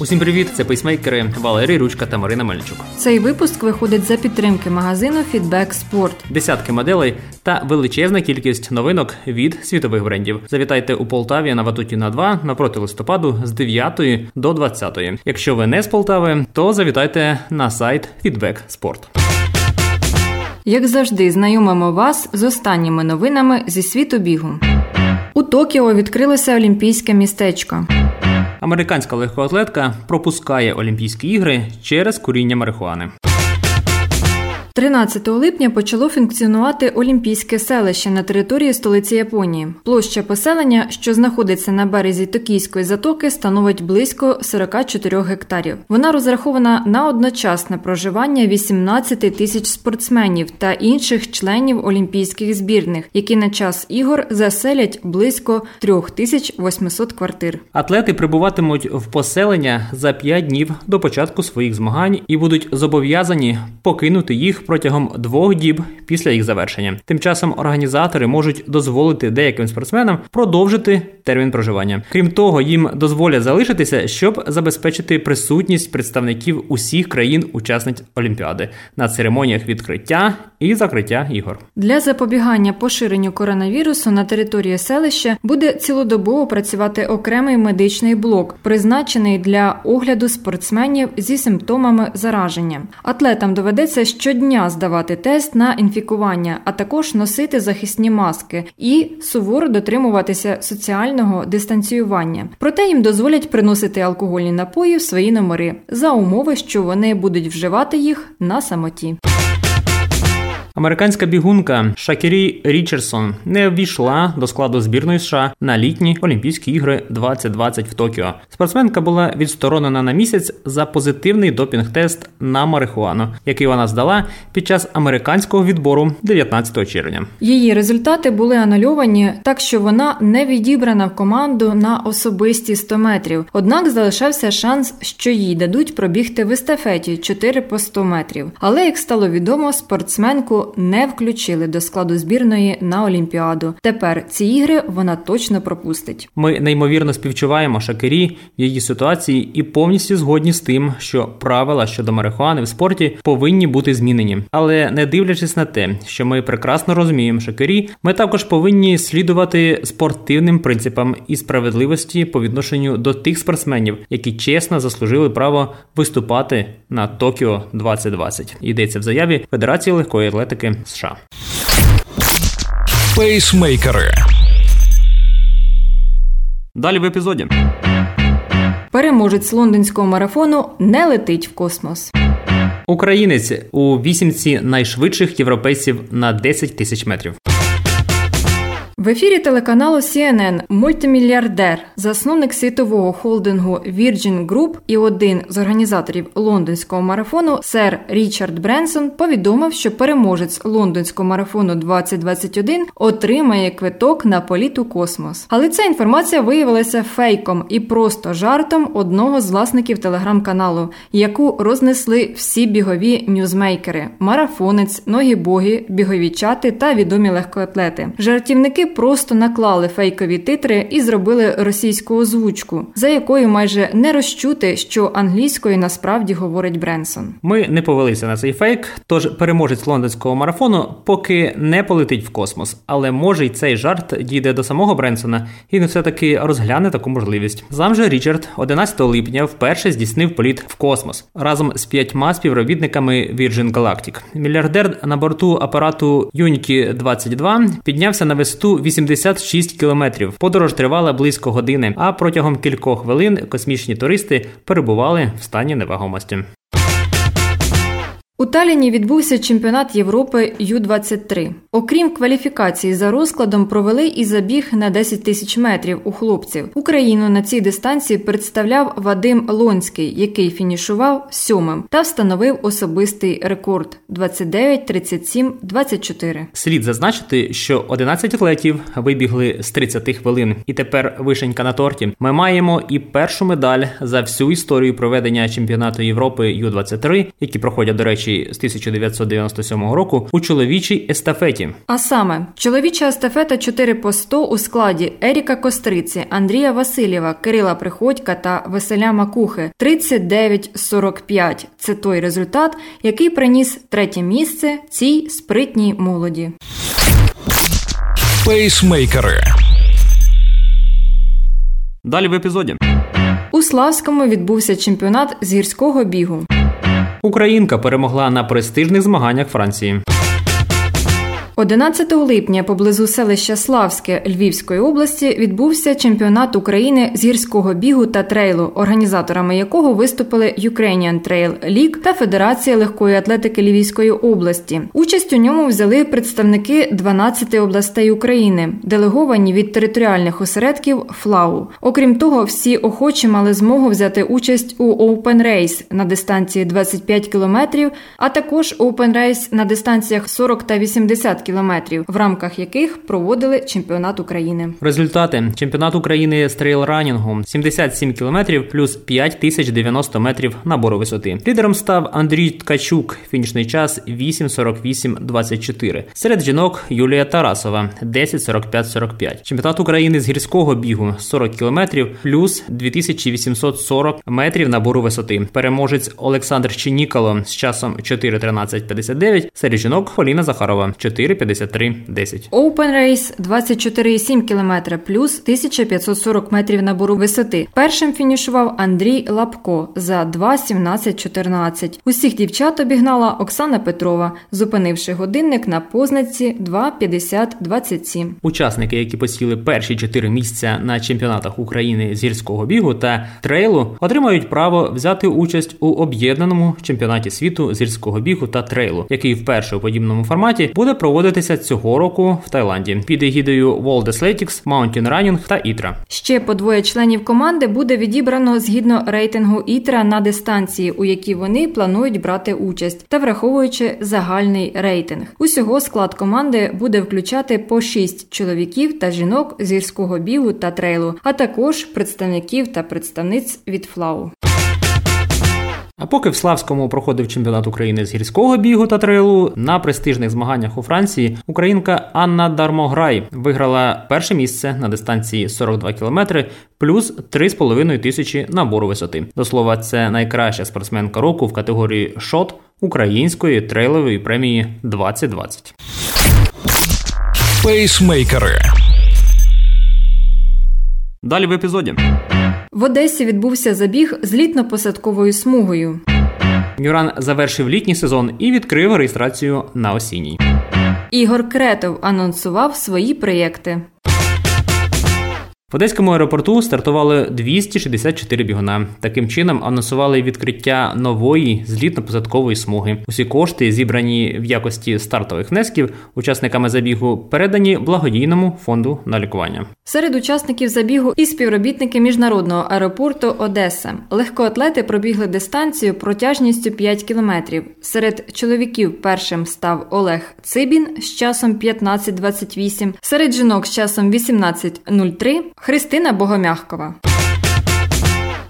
Усім привіт! Це пейсмейкери Валерій Ручка та Марина Мельчук. Цей випуск виходить за підтримки магазину Feedback Sport. Десятки моделей та величезна кількість новинок від світових брендів. Завітайте у Полтаві на Ватутіна 2 напроти листопаду з 9 до 20. Якщо ви не з Полтави, то завітайте на сайт Feedback Sport. Як завжди, знайомимо вас з останніми новинами зі світу бігу. У Токіо відкрилося олімпійське містечко. Американська легкоатлетка пропускає Олімпійські ігри через куріння марихуани. 13 липня почало функціонувати Олімпійське селище на території столиці Японії. Площа поселення, що знаходиться на березі Токійської затоки, становить близько 44 гектарів. Вона розрахована на одночасне проживання 18 тисяч спортсменів та інших членів олімпійських збірних, які на час ігор заселять близько 3800 квартир. Атлети прибуватимуть в поселення за 5 днів до початку своїх змагань і будуть зобов'язані покинути їх протягом двох діб після їх завершення. Тим часом організатори можуть дозволити деяким спортсменам продовжити термін проживання. Крім того, їм дозволять залишитися, щоб забезпечити присутність представників усіх країн-учасниць Олімпіади на церемоніях відкриття і закриття ігор. Для запобігання поширенню коронавірусу на території селища буде цілодобово працювати окремий медичний блок, призначений для огляду спортсменів зі симптомами зараження. Атлетам доведеться щодня здавати тест на інфікування, а також носити захисні маски і суворо дотримуватися соціального дистанціювання. Проте їм дозволять приносити алкогольні напої в свої номери за умови, що вони будуть вживати їх на самоті. Американська бігунка Шакірі Річардсон не ввійшла до складу збірної США на літні Олімпійські ігри 2020 в Токіо. Спортсменка була відсторонена на місяць за позитивний допінг-тест на марихуану, який вона здала під час американського відбору 19 червня. Її результати були анульовані, так що вона не відібрана в команду на особисті 100 метрів. Однак залишався шанс, що їй дадуть пробігти в естафеті 4 по 100 метрів. Але як стало відомо, спортсменку не включили до складу збірної на Олімпіаду. Тепер ці ігри вона точно пропустить. Ми неймовірно співчуваємо Шакирі в її ситуації і повністю згодні з тим, що правила щодо марихуани в спорті повинні бути змінені. Але не дивлячись на те, що ми прекрасно розуміємо Шакирі, ми також повинні слідувати спортивним принципам і справедливості по відношенню до тих спортсменів, які чесно заслужили право виступати на Токіо 2020. Йдеться в заяві Федерації легкої атлетики США. Пейсмейкери. Далі в епізоді. Переможець лондонського марафону не летить в космос. Українець у вісімці найшвидших європейців на 10 тисяч метрів. В ефірі телеканалу CNN мультимільярдер, засновник світового холдингу Virgin Group і один з організаторів лондонського марафону, сер Річард Бренсон, повідомив, що переможець лондонського марафону 2021 отримає квиток на політ у космос. Але ця інформація виявилася фейком і просто жартом одного з власників телеграм-каналу, яку рознесли всі бігові ньюзмейкери: марафонець, ногі боги, бігові чати та відомі легкоатлети. Жартівники просто наклали фейкові титри і зробили російську озвучку, за якою майже не розчути, що англійською насправді говорить Бренсон. Ми не повелися на цей фейк, тож переможець лондонського марафону поки не полетить в космос, але може й цей жарт дійде до самого Бренсона і він все таки розгляне таку можливість. Сам же Річард 11 липня вперше здійснив політ в космос разом з п'ятьма співробітниками Virgin Galactic. Мільярдер на борту апарату Unity 22 піднявся на висоту 86 кілометрів. Подорож тривала близько години, а протягом кількох хвилин космічні туристи перебували в стані невагомості. У Таліні відбувся чемпіонат Європи Ю-23. Окрім кваліфікації за розкладом, провели і забіг на 10 тисяч метрів у хлопців. Україну на цій дистанції представляв Вадим Лонський, який фінішував сьомим та встановив особистий рекорд 29-37-24. Слід зазначити, що 11 атлетів вибігли з 30 хвилин, і тепер вишенька на торті. Ми маємо і першу медаль за всю історію проведення чемпіонату Європи Ю-23, які проходять, до речі, найвищий з 1997 року у чоловічій естафеті. А саме чоловіча естафета 4 по 100 у складі Еріка Костриці, Андрія Васильєва, Кирила Приходька та Веселя Макухи 39-45. Це той результат, який приніс третє місце цій спритній молоді. Пейсмейкери. Далі в епізоді. У Славському відбувся чемпіонат з гірського бігу. Українка перемогла на престижних змаганнях Франції. 11 липня поблизу селища Славське Львівської області відбувся чемпіонат України з гірського бігу та трейлу, організаторами якого виступили Ukrainian Trail League та Федерація легкої атлетики Львівської області. Участь у ньому взяли представники 12 областей України, делеговані від територіальних осередків ФЛАУ. Окрім того, всі охочі мали змогу взяти участь у Open Race на дистанції 25 кілометрів, а також Open Race на дистанціях 40 та 80 кілометрів кілометрів, в рамках яких проводили чемпіонат України. Результати чемпіонат України з трейлранінгу 77 кілометрів плюс 5090 метрів набору висоти. Лідером став Андрій Ткачук. Фінішний час 8.48.24. Серед жінок Юлія Тарасова 10.45.45. Чемпіонат України з гірського бігу 40 кілометрів плюс 2840 метрів набору висоти. Переможець Олександр Чинікало з часом 4.13.59. Серед жінок Поліна Захарова 4 53-10. Open Race 24,7 км плюс 1540 метрів набору висоти. Першим фінішував Андрій Лапко за 2.17.14. Усіх дівчат обігнала Оксана Петрова, зупинивши годинник на познаці 2.50.27. Учасники, які посіли перші чотири місця на чемпіонатах України з гірського бігу та трейлу, отримають право взяти участь у об'єднаному чемпіонаті світу з гірського бігу та трейлу, який вперше у подібному форматі буде проводити проводитися цього року в Таїланді під егідою World Athletics, Mountain Running та Ітра. Ще по двоє членів команди буде відібрано згідно рейтингу Ітра на дистанції, у якій вони планують брати участь, та враховуючи загальний рейтинг. Усього склад команди буде включати по шість чоловіків та жінок з гірського бігу та трейлу, а також представників та представниць від флау. А поки в Славському проходив чемпіонат України з гірського бігу та трейлу, на престижних змаганнях у Франції українка Анна Дармограй виграла перше місце на дистанції 42 км плюс 3,5 тисячі набору висоти. До слова, це найкраща спортсменка року в категорії шот української трейлової премії 2020. Пейсмейкери. Далі в епізоді. В Одесі відбувся забіг з літно-посадковою смугою. Нюран завершив літній сезон і відкрив реєстрацію на осінній. Ігор Кретов анонсував свої проєкти. В Одеському аеропорту стартували 264 бігуна. Таким чином анонсували відкриття нової злітно-посадкової смуги. Усі кошти, зібрані в якості стартових внесків, учасниками забігу передані благодійному фонду на лікування. Серед учасників забігу і співробітники міжнародного аеропорту Одеса. Легкоатлети пробігли дистанцію протяжністю 5 кілометрів. Серед чоловіків першим став Олег Цибін з часом 15.28, серед жінок з часом 18.03 Христина Богомягкова.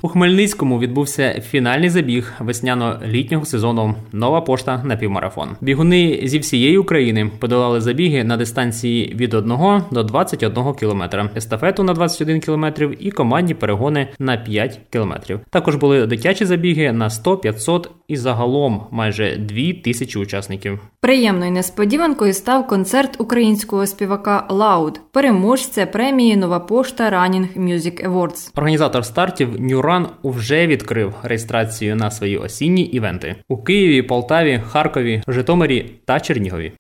У Хмельницькому відбувся фінальний забіг весняно-літнього сезону Нова пошта напівмарафон. Бігуни зі всієї України подолали забіги на дистанції від 1 до 21 кілометра, естафету на 21 кілометрів і командні перегони на 5 кілометрів. Також були дитячі забіги на 100, 500 і загалом майже 2 тисячі учасників. Приємною несподіванкою став концерт українського співака LAUD, переможця премії Нова пошта Running Music Awards. Організатор стартів Нюран вже відкрив реєстрацію на свої осінні івенти у Києві, Полтаві, Харкові, Житомирі та Чернігові.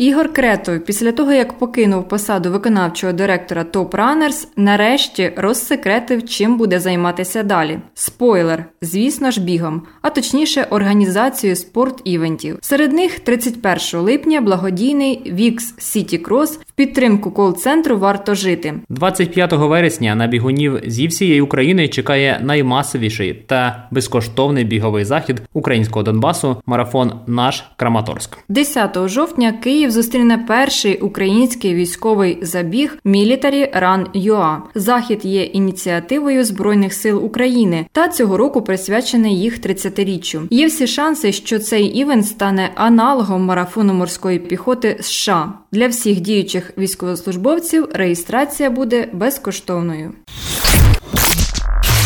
Ігор Кретов, після того як покинув посаду виконавчого директора Top Runners, нарешті розсекретив, чим буде займатися далі. Спойлер, звісно ж, бігом, а точніше, організацією спорт-івентів. Серед них 31 липня благодійний VIX City Cross в підтримку кол-центру варто жити. 25 вересня на бігунів зі всієї України чекає наймасовіший та безкоштовний біговий захід українського Донбасу марафон Наш Краматорськ. 10 жовтня Київ Київ зустріне перший український військовий забіг Military Run UA. Захід є ініціативою збройних сил України та цього року присвячений їх 30-річчю. Є всі шанси, що цей івент стане аналогом марафону морської піхоти США. Для всіх діючих військовослужбовців реєстрація буде безкоштовною.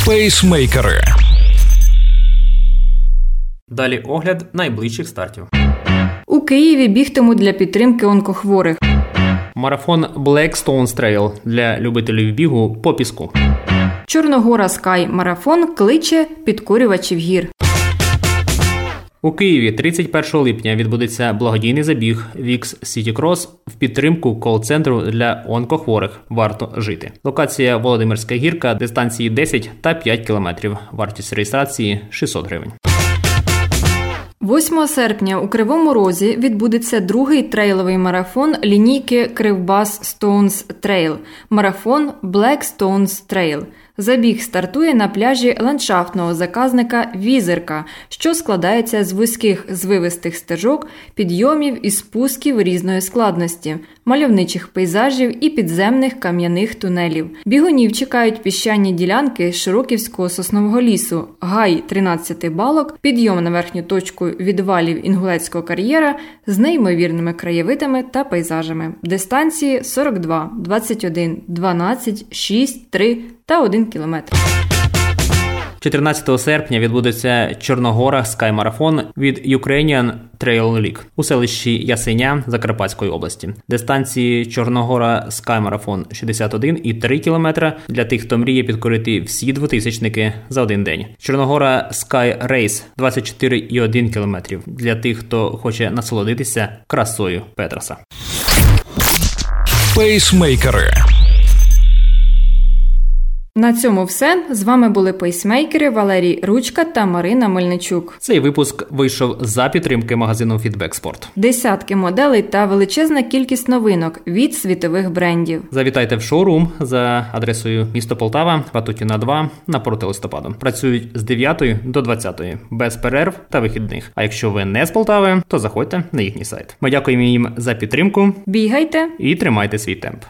Пейсмейкери. Далі огляд найближчих стартів. Києві бігтимуть для підтримки онкохворих. Марафон Black Stones Trail для любителів бігу по піску. Чорногора Скай марафон кличе підкорювачів гір. У Києві 31 липня відбудеться благодійний забіг Вікс City Cross в підтримку кол-центру для онкохворих. Варто жити. Локація Володимирська гірка, дистанції 10 та 5 кілометрів. Вартість реєстрації 600 гривень. 8 серпня у Кривому Розі відбудеться другий трейловий марафон лінійки Кривбас Stones Trail. Марафон Black Stones Trail. Забіг стартує на пляжі ландшафтного заказника Візерка, що складається з вузьких звивистих стежок, підйомів і спусків різної складності, мальовничих пейзажів і підземних кам'яних тунелів. Бігунів чекають піщані ділянки Широківського соснового лісу, гай 13 балок, підйом на верхню точку відвалів інгулецького кар'єра з неймовірними краєвидами та пейзажами. Дистанції 42, 21, 12, 6, 3 та 1 кілометр. 14 серпня відбудеться Чорногора Marathon від Ukrainian Trail League у селищі Ясеня Закарпатської області. Дистанції Чорногора Marathon 61 і 3 км для тих, хто мріє підкорити всі двотисячники за один день. Чорногора Sky Race 24,1 км для тих, хто хоче насолодитися красою Петраса. Пейсмейкери. На цьому все. З вами були пейсмейкери Валерій Ручка та Марина Мельничук. Цей випуск вийшов за підтримки магазину Feedback Sport. Десятки моделей та величезна кількість новинок від світових брендів. Завітайте в шоурум за адресою місто Полтава, Ватутіна 2 напроти листопаду. Працюють з 9 до 20 без перерв та вихідних. А якщо ви не з Полтави, то заходьте на їхній сайт. Ми дякуємо їм за підтримку Бігайте і тримайте свій темп.